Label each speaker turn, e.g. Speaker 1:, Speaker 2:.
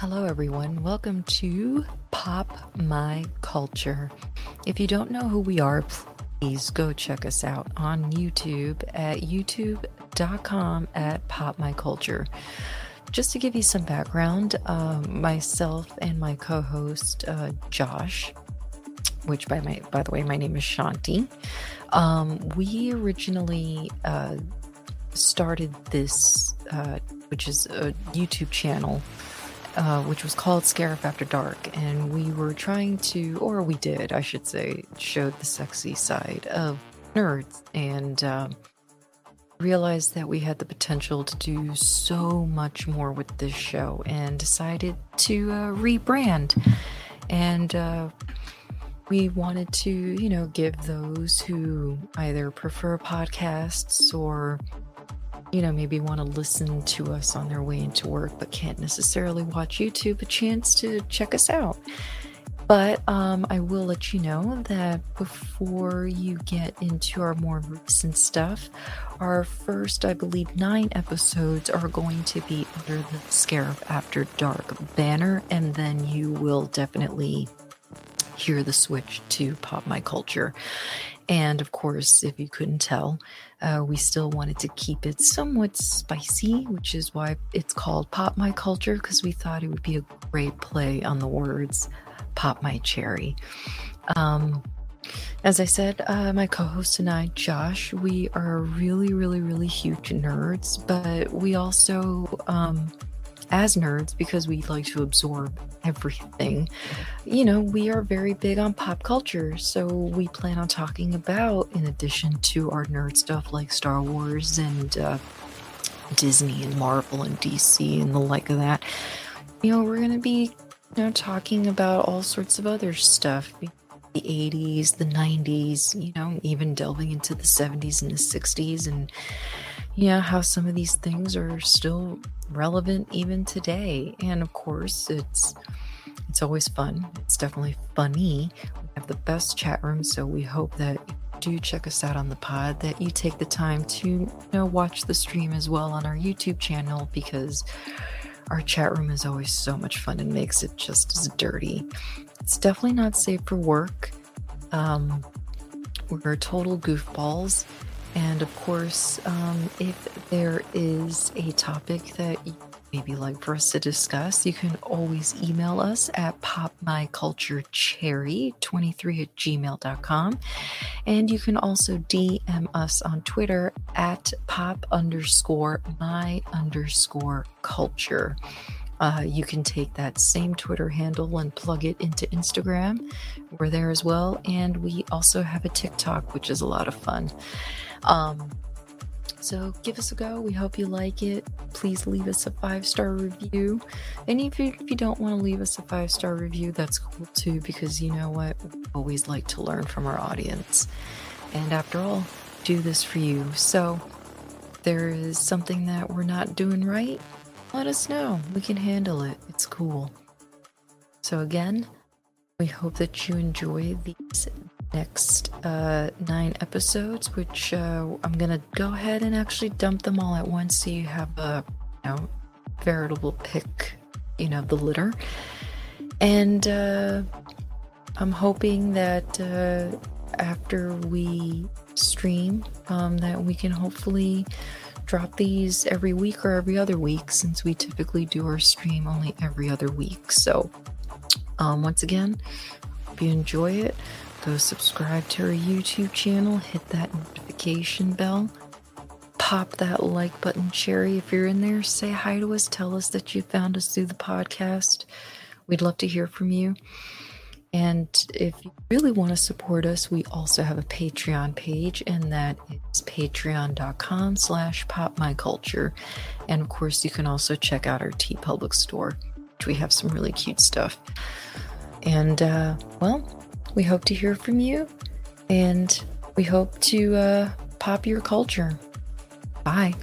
Speaker 1: Hello, everyone. Welcome to Pop My Culture. If you don't know who we are, please go check us out on YouTube at youtube.com at Pop My Culture. Just to give you some background, uh, myself and my co-host uh, Josh, which by my by the way, my name is Chanty. Um, we originally uh, started this, uh, which is a YouTube channel uh, which was called Scarif After Dark, and we were trying to, or we did, I should say, showed the sexy side of nerds and um, realized that we had the potential to do so much more with this show and decided to uh, rebrand. And uh, we wanted to, you know, give those who either prefer podcasts or you know, maybe want to listen to us on their way into work but can't necessarily watch YouTube, a chance to check us out. But um, I will let you know that before you get into our more recent stuff, our first, I believe, nine episodes are going to be under the Scarif After Dark banner, and then you will definitely hear the switch to Pop My Culture. And of course, if you couldn't tell, uh, we still wanted to keep it somewhat spicy, which is why it's called Pop My Culture, because we thought it would be a great play on the words Pop My Cherry. Um, as I said, uh, my co host and I, Josh, we are really, really, really huge nerds, but we also um, as nerds, because we like to absorb everything, you know, we are very big on pop culture. So we plan on talking about, in addition to our nerd stuff like Star Wars and uh, Disney and Marvel and DC and the like of that, you know, we're going to be, you know, talking about all sorts of other stuff the 80s, the 90s, you know, even delving into the 70s and the 60s and yeah, how some of these things are still relevant even today. And of course, it's it's always fun. It's definitely funny. We have the best chat room, so we hope that do check us out on the pod that you take the time to you know watch the stream as well on our YouTube channel because our chat room is always so much fun and makes it just as dirty. It's definitely not safe for work. Um, we're total goofballs and of course, um, if there is a topic that you maybe like for us to discuss, you can always email us at popmyculturecherry23 at gmail.com. And you can also DM us on Twitter at pop underscore my underscore culture. Uh, you can take that same Twitter handle and plug it into Instagram. We're there as well. And we also have a TikTok, which is a lot of fun. Um, so give us a go. We hope you like it. Please leave us a five star review. And if you, if you don't want to leave us a five star review, that's cool too, because you know what? We always like to learn from our audience. And after all, do this for you. So there is something that we're not doing right, let us know. We can handle it. It's cool. So again, we hope that you enjoy these next uh, nine episodes, which uh, I'm gonna go ahead and actually dump them all at once, so you have a you know veritable pick, you know, the litter. And uh, I'm hoping that uh, after we stream, um, that we can hopefully drop these every week or every other week, since we typically do our stream only every other week. So, um, once again, hope you enjoy it go subscribe to our YouTube channel, hit that notification bell, pop that like button, Cherry. If you're in there, say hi to us, tell us that you found us through the podcast. We'd love to hear from you. And if you really want to support us, we also have a Patreon page, and that is patreon.com slash popmyculture. And of course, you can also check out our T TeePublic store, which we have some really cute stuff. And, uh, well, we hope to hear from you and we hope to uh, pop your culture. Bye.